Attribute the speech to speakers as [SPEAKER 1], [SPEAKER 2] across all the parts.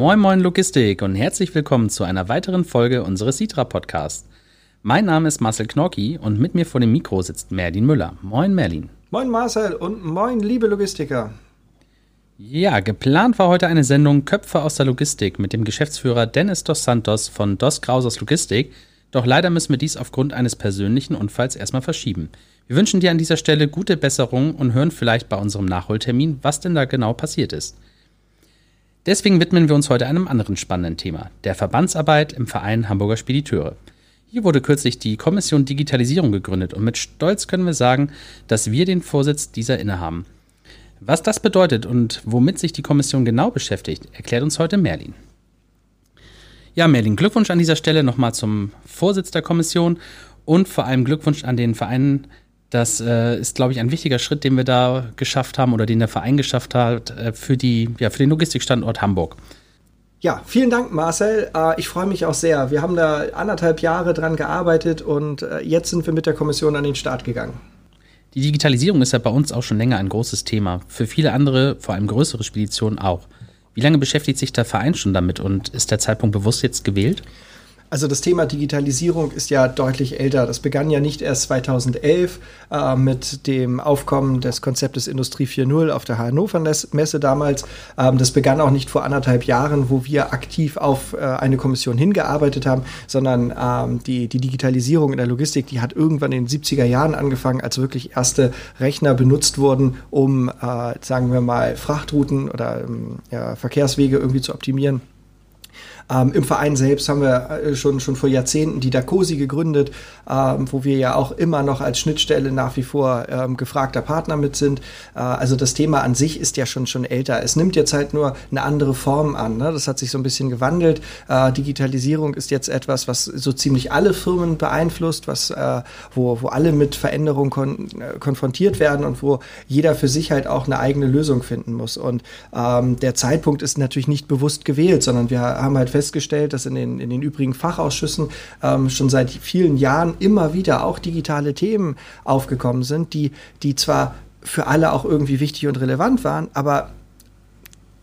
[SPEAKER 1] Moin Moin Logistik und herzlich willkommen zu einer weiteren Folge unseres Sitra Podcasts. Mein Name ist Marcel Knorki und mit mir vor dem Mikro sitzt Merlin Müller. Moin Merlin.
[SPEAKER 2] Moin Marcel und moin liebe Logistiker.
[SPEAKER 1] Ja, geplant war heute eine Sendung Köpfe aus der Logistik mit dem Geschäftsführer Dennis Dos Santos von Dos Krausers Logistik. Doch leider müssen wir dies aufgrund eines persönlichen Unfalls erstmal verschieben. Wir wünschen dir an dieser Stelle gute Besserung und hören vielleicht bei unserem Nachholtermin, was denn da genau passiert ist. Deswegen widmen wir uns heute einem anderen spannenden Thema, der Verbandsarbeit im Verein Hamburger Spediteure. Hier wurde kürzlich die Kommission Digitalisierung gegründet und mit Stolz können wir sagen, dass wir den Vorsitz dieser innehaben. Was das bedeutet und womit sich die Kommission genau beschäftigt, erklärt uns heute Merlin. Ja, Merlin, Glückwunsch an dieser Stelle nochmal zum Vorsitz der Kommission und vor allem Glückwunsch an den Verein das äh, ist, glaube ich, ein wichtiger Schritt, den wir da geschafft haben oder den der Verein geschafft hat äh, für, die, ja, für den Logistikstandort Hamburg.
[SPEAKER 2] Ja, vielen Dank, Marcel. Äh, ich freue mich auch sehr. Wir haben da anderthalb Jahre dran gearbeitet und äh, jetzt sind wir mit der Kommission an den Start gegangen.
[SPEAKER 1] Die Digitalisierung ist ja bei uns auch schon länger ein großes Thema. Für viele andere, vor allem größere Speditionen auch. Wie lange beschäftigt sich der Verein schon damit und ist der Zeitpunkt bewusst jetzt gewählt?
[SPEAKER 2] Also das Thema Digitalisierung ist ja deutlich älter. Das begann ja nicht erst 2011 äh, mit dem Aufkommen des Konzeptes Industrie 4.0 auf der Hannover Messe damals. Ähm, das begann auch nicht vor anderthalb Jahren, wo wir aktiv auf äh, eine Kommission hingearbeitet haben, sondern ähm, die, die Digitalisierung in der Logistik, die hat irgendwann in den 70er Jahren angefangen, als wirklich erste Rechner benutzt wurden, um, äh, sagen wir mal, Frachtrouten oder ähm, ja, Verkehrswege irgendwie zu optimieren. Ähm, Im Verein selbst haben wir äh, schon, schon vor Jahrzehnten die Dacosi gegründet, ähm, wo wir ja auch immer noch als Schnittstelle nach wie vor ähm, gefragter Partner mit sind. Äh, also das Thema an sich ist ja schon, schon älter. Es nimmt jetzt halt nur eine andere Form an. Ne? Das hat sich so ein bisschen gewandelt. Äh, Digitalisierung ist jetzt etwas, was so ziemlich alle Firmen beeinflusst, was, äh, wo, wo alle mit Veränderungen kon äh, konfrontiert werden und wo jeder für sich halt auch eine eigene Lösung finden muss. Und ähm, der Zeitpunkt ist natürlich nicht bewusst gewählt, sondern wir haben halt fest festgestellt, dass in den, in den übrigen Fachausschüssen ähm, schon seit vielen Jahren immer wieder auch digitale Themen aufgekommen sind, die, die zwar für alle auch irgendwie wichtig und relevant waren, aber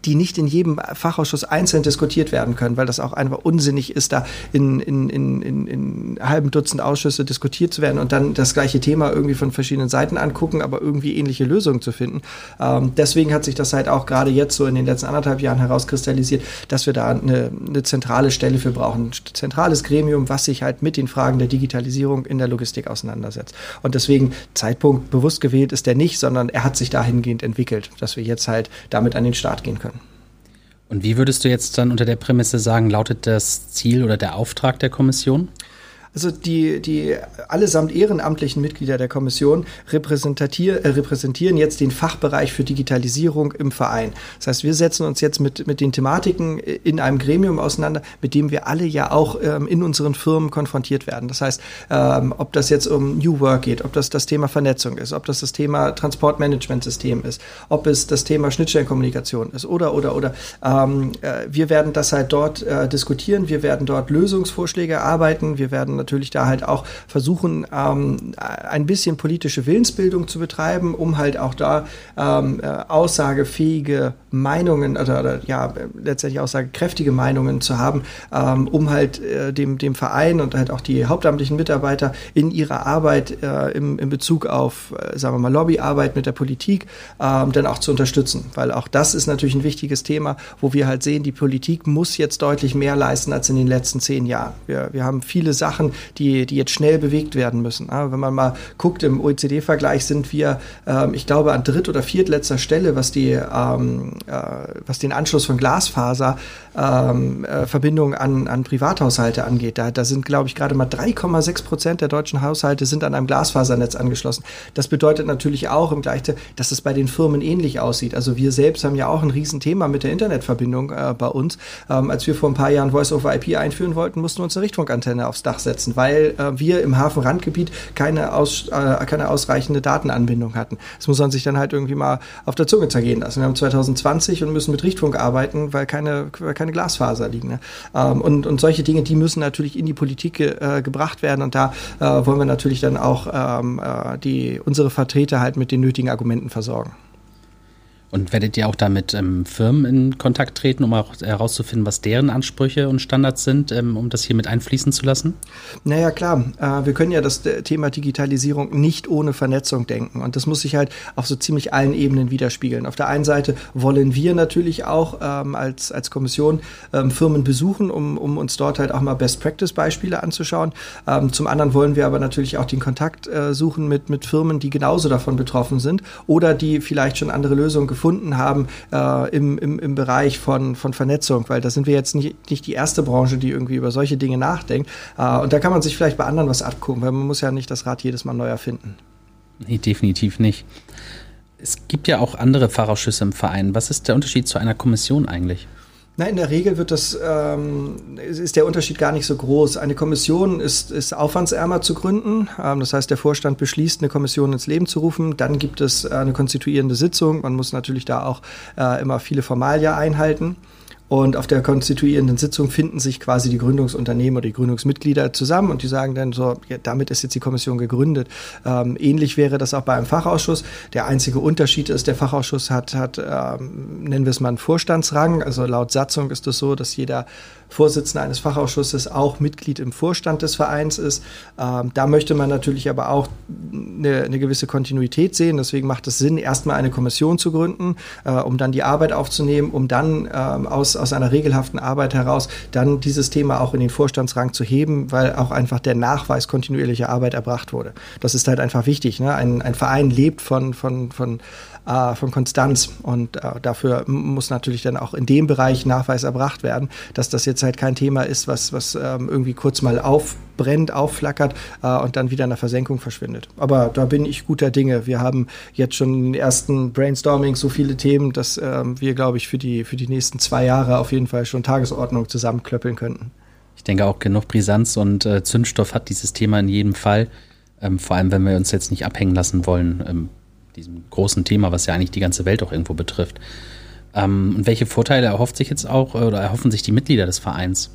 [SPEAKER 2] die nicht in jedem Fachausschuss einzeln diskutiert werden können, weil das auch einfach unsinnig ist, da in, in, in, in, in halben Dutzend Ausschüsse diskutiert zu werden und dann das gleiche Thema irgendwie von verschiedenen Seiten angucken, aber irgendwie ähnliche Lösungen zu finden. Ähm, deswegen hat sich das halt auch gerade jetzt so in den letzten anderthalb Jahren herauskristallisiert, dass wir da eine, eine zentrale Stelle für brauchen, ein zentrales Gremium, was sich halt mit den Fragen der Digitalisierung in der Logistik auseinandersetzt. Und deswegen Zeitpunkt bewusst gewählt ist der nicht, sondern er hat sich dahingehend entwickelt, dass wir jetzt halt damit an den Start gehen können.
[SPEAKER 1] Und wie würdest du jetzt dann unter der Prämisse sagen, lautet das Ziel oder der Auftrag der Kommission?
[SPEAKER 2] Also die, die allesamt ehrenamtlichen Mitglieder der Kommission repräsentieren, äh, repräsentieren jetzt den Fachbereich für Digitalisierung im Verein. Das heißt, wir setzen uns jetzt mit, mit den Thematiken in einem Gremium auseinander, mit dem wir alle ja auch ähm, in unseren Firmen konfrontiert werden. Das heißt, ähm, ob das jetzt um New Work geht, ob das das Thema Vernetzung ist, ob das das Thema Transportmanagementsystem ist, ob es das Thema Schnittstellenkommunikation ist oder, oder, oder. Ähm, äh, wir werden das halt dort äh, diskutieren, wir werden dort Lösungsvorschläge erarbeiten, wir werden natürlich da halt auch versuchen, ähm, ein bisschen politische Willensbildung zu betreiben, um halt auch da ähm, äh, aussagefähige Meinungen oder, oder, ja letztendlich aussagekräftige Meinungen zu haben, ähm, um halt äh, dem, dem Verein und halt auch die hauptamtlichen Mitarbeiter in ihrer Arbeit äh, im, in Bezug auf, äh, sagen wir mal, Lobbyarbeit mit der Politik ähm, dann auch zu unterstützen. Weil auch das ist natürlich ein wichtiges Thema, wo wir halt sehen, die Politik muss jetzt deutlich mehr leisten als in den letzten zehn Jahren. Wir, wir haben viele Sachen, die, die jetzt schnell bewegt werden müssen. Aber wenn man mal guckt, im OECD-Vergleich sind wir, ähm, ich glaube, an dritt- oder viertletzter Stelle, was, die, ähm, äh, was den Anschluss von Glasfaser ähm, äh, an, an Privathaushalte angeht. Da, da sind, glaube ich, gerade mal 3,6 Prozent der deutschen Haushalte sind an einem Glasfasernetz angeschlossen. Das bedeutet natürlich auch im Gleichen, dass es bei den Firmen ähnlich aussieht. Also wir selbst haben ja auch ein Riesenthema mit der Internetverbindung äh, bei uns. Ähm, als wir vor ein paar Jahren Voice over IP einführen wollten, mussten wir uns eine Richtfunkantenne aufs Dach setzen, weil äh, wir im Hafenrandgebiet keine, aus, äh, keine ausreichende Datenanbindung hatten. Das muss man sich dann halt irgendwie mal auf der Zunge zergehen lassen. Wir haben 2020 und müssen mit Richtfunk arbeiten, weil keine, weil keine Glasfaser liegen. Ne? Ähm, und, und solche Dinge, die müssen natürlich in die Politik äh, gebracht werden und da äh, wollen wir natürlich dann auch ähm, äh, die, unsere Vertreter halt mit den nötigen Argumenten versorgen.
[SPEAKER 1] Und werdet ihr auch da mit ähm, Firmen in Kontakt treten, um auch herauszufinden, was deren Ansprüche und Standards sind, ähm, um das hier mit einfließen zu lassen?
[SPEAKER 2] Naja, klar. Äh, wir können ja das äh, Thema Digitalisierung nicht ohne Vernetzung denken. Und das muss sich halt auf so ziemlich allen Ebenen widerspiegeln. Auf der einen Seite wollen wir natürlich auch ähm, als, als Kommission ähm, Firmen besuchen, um, um uns dort halt auch mal Best-Practice-Beispiele anzuschauen. Ähm, zum anderen wollen wir aber natürlich auch den Kontakt äh, suchen mit, mit Firmen, die genauso davon betroffen sind oder die vielleicht schon andere Lösungen gefunden haben äh, im, im, im Bereich von, von Vernetzung, weil da sind wir jetzt nicht, nicht die erste Branche, die irgendwie über solche Dinge nachdenkt. Äh, und da kann man sich vielleicht bei anderen was abgucken, weil man muss ja nicht das Rad jedes Mal neu erfinden.
[SPEAKER 1] Nee, definitiv nicht. Es gibt ja auch andere Fachausschüsse im Verein. Was ist der Unterschied zu einer Kommission eigentlich?
[SPEAKER 2] Na, in der Regel wird das, ähm, ist der Unterschied gar nicht so groß. Eine Kommission ist, ist aufwandsärmer zu gründen. Ähm, das heißt, der Vorstand beschließt, eine Kommission ins Leben zu rufen. Dann gibt es äh, eine konstituierende Sitzung. Man muss natürlich da auch äh, immer viele Formalia einhalten. Und auf der konstituierenden Sitzung finden sich quasi die Gründungsunternehmen oder die Gründungsmitglieder zusammen und die sagen dann so, ja, damit ist jetzt die Kommission gegründet. Ähm, ähnlich wäre das auch bei einem Fachausschuss. Der einzige Unterschied ist, der Fachausschuss hat, hat ähm, nennen wir es mal einen Vorstandsrang. Also laut Satzung ist es das so, dass jeder Vorsitzender eines Fachausschusses auch Mitglied im Vorstand des Vereins ist. Ähm, da möchte man natürlich aber auch eine, eine, gewisse Kontinuität sehen. Deswegen macht es Sinn, erstmal eine Kommission zu gründen, äh, um dann die Arbeit aufzunehmen, um dann ähm, aus, aus einer regelhaften Arbeit heraus dann dieses Thema auch in den Vorstandsrang zu heben, weil auch einfach der Nachweis kontinuierlicher Arbeit erbracht wurde. Das ist halt einfach wichtig. Ne? Ein, ein Verein lebt von, von, von äh, von Konstanz. Und äh, dafür muss natürlich dann auch in dem Bereich Nachweis erbracht werden, dass das jetzt halt kein Thema ist, was, was ähm, irgendwie kurz mal aufbrennt, aufflackert äh, und dann wieder in der Versenkung verschwindet. Aber da bin ich guter Dinge. Wir haben jetzt schon in den ersten Brainstorming so viele Themen, dass ähm, wir, glaube ich, für die, für die nächsten zwei Jahre auf jeden Fall schon Tagesordnung zusammenklöppeln könnten.
[SPEAKER 1] Ich denke auch genug Brisanz und äh, Zündstoff hat dieses Thema in jedem Fall. Ähm, vor allem, wenn wir uns jetzt nicht abhängen lassen wollen ähm, diesem großen Thema, was ja eigentlich die ganze Welt auch irgendwo betrifft. Ähm, und welche Vorteile erhofft sich jetzt auch oder erhoffen sich die Mitglieder des Vereins?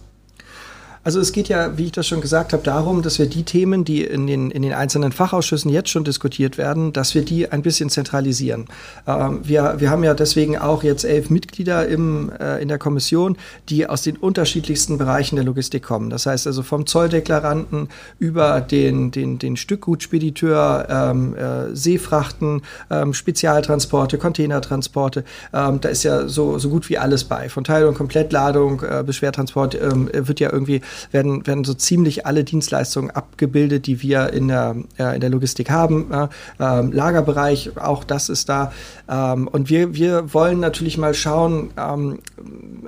[SPEAKER 2] Also es geht ja, wie ich das schon gesagt habe, darum, dass wir die Themen, die in den, in den einzelnen Fachausschüssen jetzt schon diskutiert werden, dass wir die ein bisschen zentralisieren. Ähm, wir, wir haben ja deswegen auch jetzt elf Mitglieder im, äh, in der Kommission, die aus den unterschiedlichsten Bereichen der Logistik kommen. Das heißt also vom Zolldeklaranten über den, den, den Stückgutspediteur, ähm, äh, Seefrachten, ähm, Spezialtransporte, Containertransporte. Ähm, da ist ja so, so gut wie alles bei. Von Teil- und Komplettladung, äh, Beschwertransport ähm, wird ja irgendwie werden, werden so ziemlich alle Dienstleistungen abgebildet, die wir in der, äh, in der Logistik haben. Äh, Lagerbereich, auch das ist da. Ähm, und wir, wir wollen natürlich mal schauen, ähm,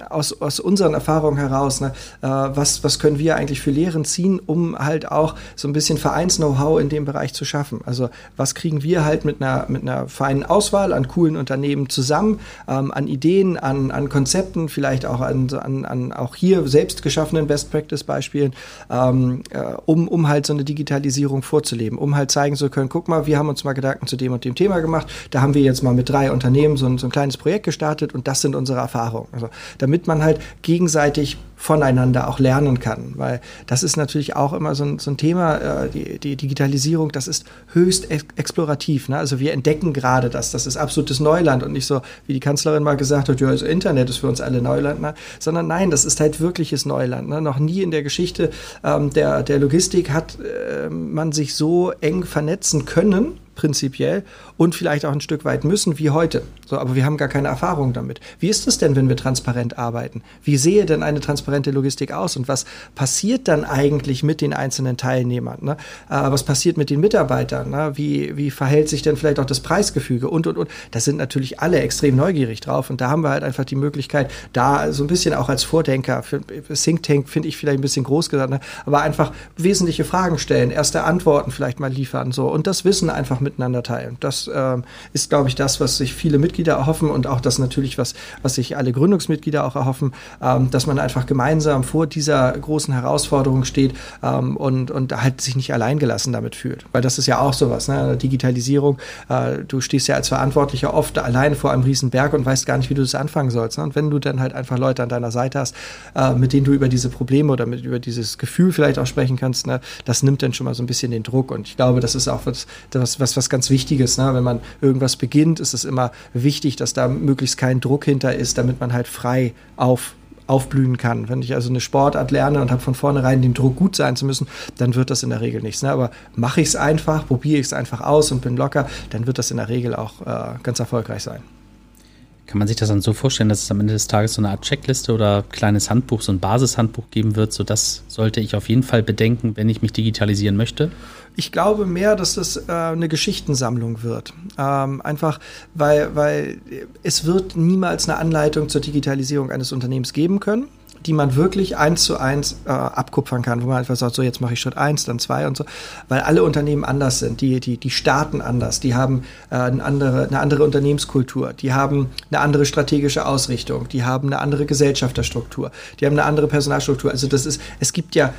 [SPEAKER 2] aus, aus unseren Erfahrungen heraus, ne, äh, was, was können wir eigentlich für Lehren ziehen, um halt auch so ein bisschen Vereins-Know-how in dem Bereich zu schaffen. Also was kriegen wir halt mit einer, mit einer feinen Auswahl an coolen Unternehmen zusammen, ähm, an Ideen, an, an Konzepten, vielleicht auch an, an, an auch hier selbst geschaffenen Best Practice Beispielen, ähm, äh, um, um halt so eine Digitalisierung vorzuleben, um halt zeigen zu können, guck mal, wir haben uns mal Gedanken zu dem und dem Thema gemacht, da haben wir jetzt mal mit drei Unternehmen so ein, so ein kleines Projekt gestartet und das sind unsere Erfahrungen. Also damit man halt gegenseitig voneinander auch lernen kann. Weil das ist natürlich auch immer so ein, so ein Thema, äh, die, die, Digitalisierung, das ist höchst ex explorativ. Ne? Also wir entdecken gerade das, das ist absolutes Neuland und nicht so, wie die Kanzlerin mal gesagt hat, ja, das Internet ist für uns alle Neuland, ne? sondern nein, das ist halt wirkliches Neuland. Ne? Noch nie in der Geschichte ähm, der, der Logistik hat äh, man sich so eng vernetzen können prinzipiell und vielleicht auch ein Stück weit müssen wie heute. So, aber wir haben gar keine Erfahrung damit. Wie ist es denn, wenn wir transparent arbeiten? Wie sehe denn eine transparente Logistik aus und was passiert dann eigentlich mit den einzelnen Teilnehmern? Ne? Äh, was passiert mit den Mitarbeitern? Ne? Wie, wie verhält sich denn vielleicht auch das Preisgefüge und und und? Da sind natürlich alle extrem neugierig drauf und da haben wir halt einfach die Möglichkeit, da so ein bisschen auch als Vordenker, für, Think Tank finde ich vielleicht ein bisschen groß gesagt, ne? aber einfach wesentliche Fragen stellen, erste Antworten vielleicht mal liefern so und das Wissen einfach miteinander teilen. Das ähm, ist, glaube ich, das, was sich viele Mitglieder erhoffen und auch das natürlich, was, was sich alle Gründungsmitglieder auch erhoffen, ähm, dass man einfach gemeinsam vor dieser großen Herausforderung steht ähm, und, und halt sich nicht alleingelassen damit fühlt. Weil das ist ja auch sowas, ne? Digitalisierung, äh, du stehst ja als Verantwortlicher oft alleine vor einem riesen Berg und weißt gar nicht, wie du das anfangen sollst. Ne? Und wenn du dann halt einfach Leute an deiner Seite hast, äh, mit denen du über diese Probleme oder mit, über dieses Gefühl vielleicht auch sprechen kannst, ne? das nimmt dann schon mal so ein bisschen den Druck. Und ich glaube, das ist auch was, was was, was ganz Wichtiges. Ne? Wenn man irgendwas beginnt, ist es immer wichtig, dass da möglichst kein Druck hinter ist, damit man halt frei auf aufblühen kann. Wenn ich also eine Sportart lerne und habe von vornherein den Druck, gut sein zu müssen, dann wird das in der Regel nichts. Ne? Aber mache ich es einfach, probiere ich es einfach aus und bin locker, dann wird das in der Regel auch äh, ganz erfolgreich sein.
[SPEAKER 1] Kann man sich das dann so vorstellen, dass es am Ende des Tages so eine Art Checkliste oder kleines Handbuch, so ein Basishandbuch geben wird? So das sollte ich auf jeden Fall bedenken, wenn ich mich digitalisieren möchte?
[SPEAKER 2] Ich glaube mehr, dass es äh, eine Geschichtensammlung wird. Ähm, einfach, weil, weil es wird niemals eine Anleitung zur Digitalisierung eines Unternehmens geben können die man wirklich eins zu eins äh, abkupfern kann, wo man einfach sagt, so jetzt mache ich Schritt eins, dann zwei und so, weil alle Unternehmen anders sind, die, die, die starten anders, die haben äh, eine, andere, eine andere Unternehmenskultur, die haben eine andere strategische Ausrichtung, die haben eine andere Gesellschafterstruktur, die haben eine andere Personalstruktur. Also das ist, es gibt ja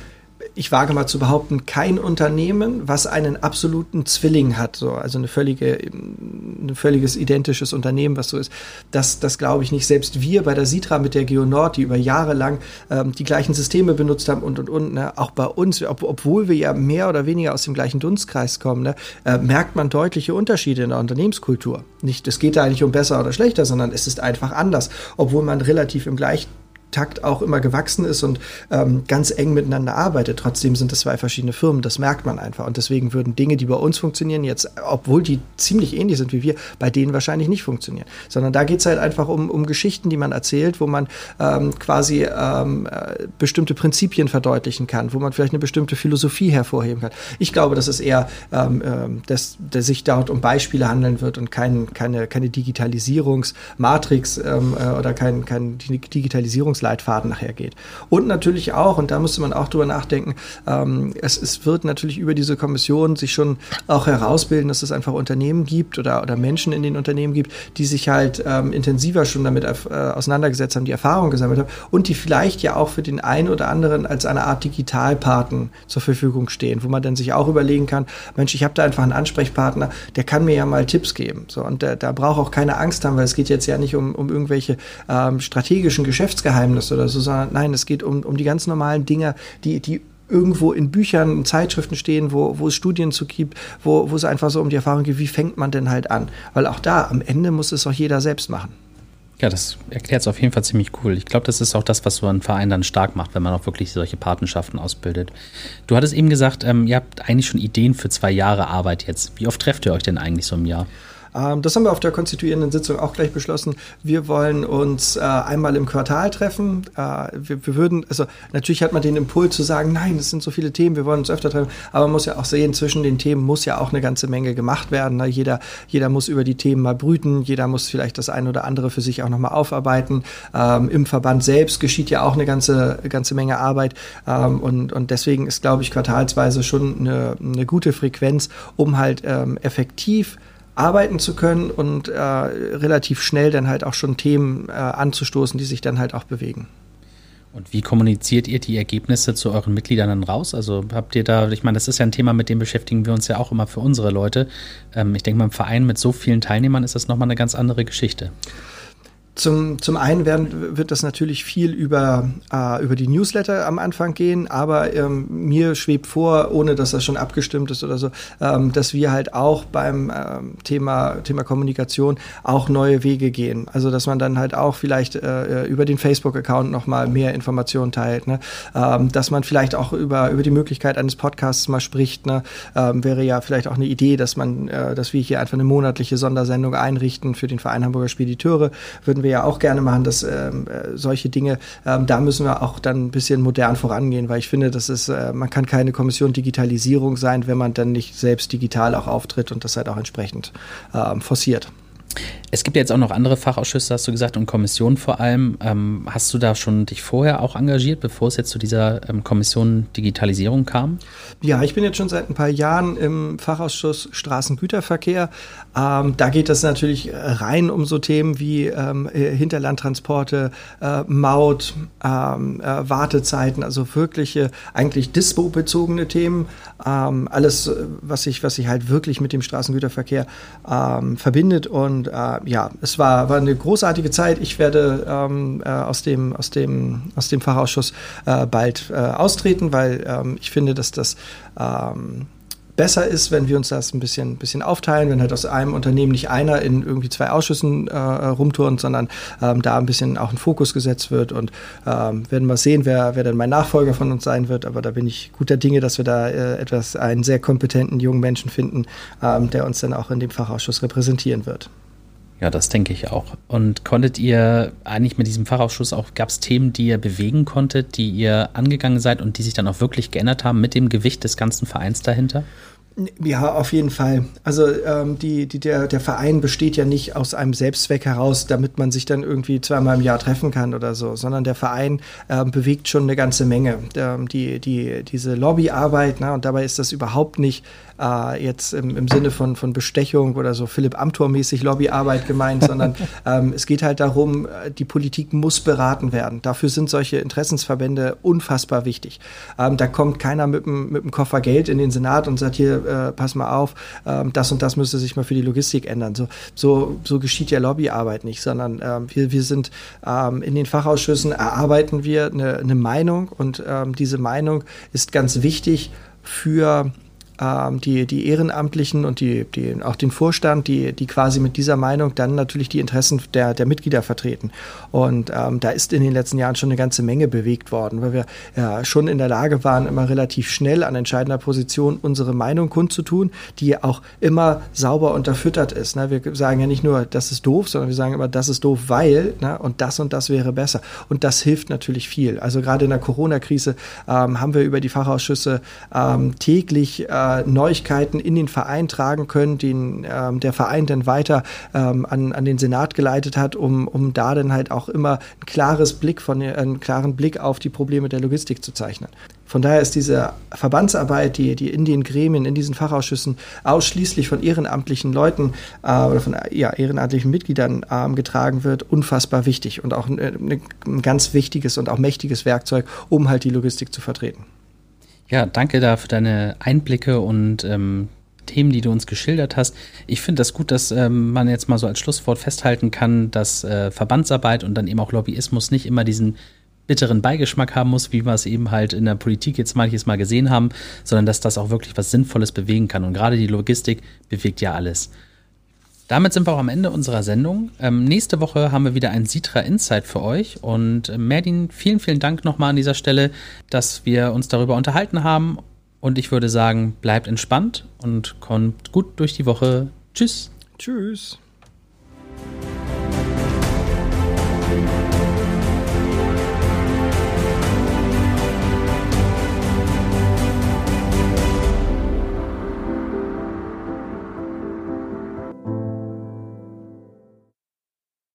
[SPEAKER 2] ich wage mal zu behaupten, kein Unternehmen, was einen absoluten Zwilling hat, so, also eine völlige, ein völliges identisches Unternehmen, was so ist. Das, das glaube ich nicht. Selbst wir bei der Sitra mit der GeoNord, die über Jahre lang ähm, die gleichen Systeme benutzt haben und und und, ne, auch bei uns, ob, obwohl wir ja mehr oder weniger aus dem gleichen Dunstkreis kommen, ne, äh, merkt man deutliche Unterschiede in der Unternehmenskultur. Nicht, es geht da nicht um besser oder schlechter, sondern es ist einfach anders, obwohl man relativ im gleichen Takt auch immer gewachsen ist und ähm, ganz eng miteinander arbeitet. Trotzdem sind es zwei verschiedene Firmen, das merkt man einfach. Und deswegen würden Dinge, die bei uns funktionieren, jetzt, obwohl die ziemlich ähnlich sind wie wir, bei denen wahrscheinlich nicht funktionieren. Sondern da geht es halt einfach um, um Geschichten, die man erzählt, wo man ähm, quasi ähm, äh, bestimmte Prinzipien verdeutlichen kann, wo man vielleicht eine bestimmte Philosophie hervorheben kann. Ich glaube, dass es eher, ähm, äh, dass, dass sich dort um Beispiele handeln wird und kein, keine, keine Digitalisierungsmatrix ähm, äh, oder kein, kein Digitalisierungs Handlungsleitfaden nachher geht. Und natürlich auch, und da müsste man auch drüber nachdenken, ähm, es, es wird natürlich über diese Kommission sich schon auch herausbilden, dass es einfach Unternehmen gibt oder, oder Menschen in den Unternehmen gibt, die sich halt ähm, intensiver schon damit äh, auseinandergesetzt haben, die Erfahrung gesammelt haben und die vielleicht ja auch für den einen oder anderen als eine Art Digitalpaten zur Verfügung stehen, wo man dann sich auch überlegen kann, Mensch, ich habe da einfach einen Ansprechpartner, der kann mir ja mal Tipps geben. So, und da, da braucht auch keine Angst haben, weil es geht jetzt ja nicht um, um irgendwelche ähm, strategischen Geschäftsgeheimnisse, Geheimnis oder so, sondern nein, es geht um, um die ganz normalen Dinge, die, die irgendwo in Büchern, in Zeitschriften stehen, wo, wo es Studien zu gibt, wo, wo es einfach so um die Erfahrung geht, wie fängt man denn halt an? Weil auch da, am Ende muss es auch jeder selbst machen.
[SPEAKER 1] Ja, das erklärt es auf jeden Fall ziemlich cool. Ich glaube, das ist auch das, was so ein Verein dann stark macht, wenn man auch wirklich solche Patenschaften ausbildet. Du hattest eben gesagt, ähm, ihr habt eigentlich schon Ideen für zwei Jahre Arbeit jetzt. Wie oft trefft ihr euch denn eigentlich so im Jahr?
[SPEAKER 2] Ähm, das haben wir auf der konstituierenden Sitzung auch gleich beschlossen. Wir wollen uns äh, einmal im Quartal treffen. Äh, wir, wir, würden, also natürlich hat man den Impuls zu sagen, nein, es sind so viele Themen, wir wollen uns öfter treffen. Aber man muss ja auch sehen, zwischen den Themen muss ja auch eine ganze Menge gemacht werden. Ne? Jeder, jeder muss über die Themen mal brüten. Jeder muss vielleicht das eine oder andere für sich auch nochmal aufarbeiten. Ähm, Im Verband selbst geschieht ja auch eine ganze, ganze Menge Arbeit. Ähm, und, und deswegen ist, glaube ich, quartalsweise schon eine, eine gute Frequenz, um halt ähm, effektiv arbeiten zu können und äh, relativ schnell dann halt auch schon Themen äh, anzustoßen, die sich dann halt auch bewegen.
[SPEAKER 1] Und wie kommuniziert ihr die Ergebnisse zu euren Mitgliedern dann raus? Also habt ihr da, ich meine, das ist ja ein Thema, mit dem beschäftigen wir uns ja auch immer für unsere Leute. Ähm, ich denke mal, im Verein mit so vielen Teilnehmern ist das nochmal eine ganz andere Geschichte.
[SPEAKER 2] Zum, zum einen werden, wird das natürlich viel über, äh, über die Newsletter am Anfang gehen, aber ähm, mir schwebt vor, ohne dass das schon abgestimmt ist oder so, ähm, dass wir halt auch beim ähm, Thema, Thema Kommunikation auch neue Wege gehen. Also dass man dann halt auch vielleicht äh, über den Facebook-Account nochmal mehr Informationen teilt, ne? ähm, dass man vielleicht auch über, über die Möglichkeit eines Podcasts mal spricht, ne? ähm, wäre ja vielleicht auch eine Idee, dass man, äh, dass wir hier einfach eine monatliche Sondersendung einrichten für den Verein Hamburger Spediteure, würden wir wir ja auch gerne machen, dass ähm, äh, solche Dinge, ähm, da müssen wir auch dann ein bisschen modern vorangehen, weil ich finde, das ist, äh, man kann keine Kommission Digitalisierung sein, wenn man dann nicht selbst digital auch auftritt und das halt auch entsprechend ähm, forciert.
[SPEAKER 1] Es gibt ja jetzt auch noch andere Fachausschüsse, hast du gesagt, und Kommissionen vor allem. Ähm, hast du da schon dich vorher auch engagiert, bevor es jetzt zu dieser ähm, Kommission Digitalisierung kam?
[SPEAKER 2] Ja, ich bin jetzt schon seit ein paar Jahren im Fachausschuss Straßengüterverkehr. Ähm, da geht es natürlich rein um so Themen wie ähm, äh, Hinterlandtransporte, äh, Maut, ähm, äh, Wartezeiten, also wirkliche, eigentlich dispo-bezogene Themen. Ähm, alles, was sich was sich halt wirklich mit dem Straßengüterverkehr verbindet und und äh, ja, es war, war eine großartige Zeit. Ich werde ähm, äh, aus, dem, aus, dem, aus dem Fachausschuss äh, bald äh, austreten, weil ähm, ich finde, dass das ähm, besser ist, wenn wir uns das ein bisschen, bisschen aufteilen, wenn halt aus einem Unternehmen nicht einer in irgendwie zwei Ausschüssen äh, rumturnt, sondern ähm, da ein bisschen auch ein Fokus gesetzt wird und ähm, werden wir sehen, wer, wer dann mein Nachfolger von uns sein wird, aber da bin ich guter Dinge, dass wir da äh, etwas, einen sehr kompetenten jungen Menschen finden, ähm, der uns dann auch in dem Fachausschuss repräsentieren wird.
[SPEAKER 1] Ja, das denke ich auch. Und konntet ihr eigentlich mit diesem Fachausschuss auch, gab es Themen, die ihr bewegen konntet, die ihr angegangen seid und die sich dann auch wirklich geändert haben mit dem Gewicht des ganzen Vereins dahinter?
[SPEAKER 2] Ja, auf jeden Fall. Also ähm, die, die, der, der Verein besteht ja nicht aus einem Selbstzweck heraus, damit man sich dann irgendwie zweimal im Jahr treffen kann oder so, sondern der Verein ähm, bewegt schon eine ganze Menge. Ähm, die, die, diese Lobbyarbeit, na, und dabei ist das überhaupt nicht äh, jetzt im, im Sinne von, von Bestechung oder so Philipp Amthor-mäßig Lobbyarbeit gemeint, sondern ähm, es geht halt darum, äh, die Politik muss beraten werden. Dafür sind solche Interessensverbände unfassbar wichtig. Ähm, da kommt keiner mit dem, mit dem Koffer Geld in den Senat und sagt hier, äh, pass mal auf, ähm, das und das müsste sich mal für die Logistik ändern. So, so, so geschieht ja Lobbyarbeit nicht, sondern ähm, wir, wir sind ähm, in den Fachausschüssen, erarbeiten wir eine, eine Meinung und ähm, diese Meinung ist ganz wichtig für ähm, die, die Ehrenamtlichen und die, die, auch den Vorstand, die, die quasi mit dieser Meinung dann natürlich die Interessen der, der Mitglieder vertreten. Und ähm, da ist in den letzten Jahren schon eine ganze Menge bewegt worden, weil wir ja schon in der Lage waren, immer relativ schnell an entscheidender Position unsere Meinung kundzutun, die auch immer sauber unterfüttert ist. Ne? Wir sagen ja nicht nur, das ist doof, sondern wir sagen immer, das ist doof, weil ne? und das und das wäre besser. Und das hilft natürlich viel. Also gerade in der Corona-Krise ähm, haben wir über die Fachausschüsse ähm, täglich äh, Neuigkeiten in den Verein tragen können, den ähm, der Verein dann weiter ähm, an, an den Senat geleitet hat, um, um da dann halt auch immer ein klares Blick von einen klaren Blick auf die Probleme der Logistik zu zeichnen. Von daher ist diese Verbandsarbeit, die, die in den Gremien, in diesen Fachausschüssen ausschließlich von ehrenamtlichen Leuten äh, oder von ja, ehrenamtlichen Mitgliedern äh, getragen wird, unfassbar wichtig und auch ein, ein ganz wichtiges und auch mächtiges Werkzeug, um halt die Logistik zu vertreten.
[SPEAKER 1] Ja, danke da für deine Einblicke und ähm, Themen, die du uns geschildert hast. Ich finde das gut, dass ähm, man jetzt mal so als Schlusswort festhalten kann, dass äh, Verbandsarbeit und dann eben auch Lobbyismus nicht immer diesen bitteren Beigeschmack haben muss, wie wir es eben halt in der Politik jetzt manches Mal gesehen haben, sondern dass das auch wirklich was Sinnvolles bewegen kann. Und gerade die Logistik bewegt ja alles. Damit sind wir auch am Ende unserer Sendung. Ähm, nächste Woche haben wir wieder ein Sitra Insight für euch. Und äh, Merdin, vielen, vielen Dank nochmal an dieser Stelle, dass wir uns darüber unterhalten haben. Und ich würde sagen, bleibt entspannt und kommt gut durch die Woche. Tschüss.
[SPEAKER 2] Tschüss.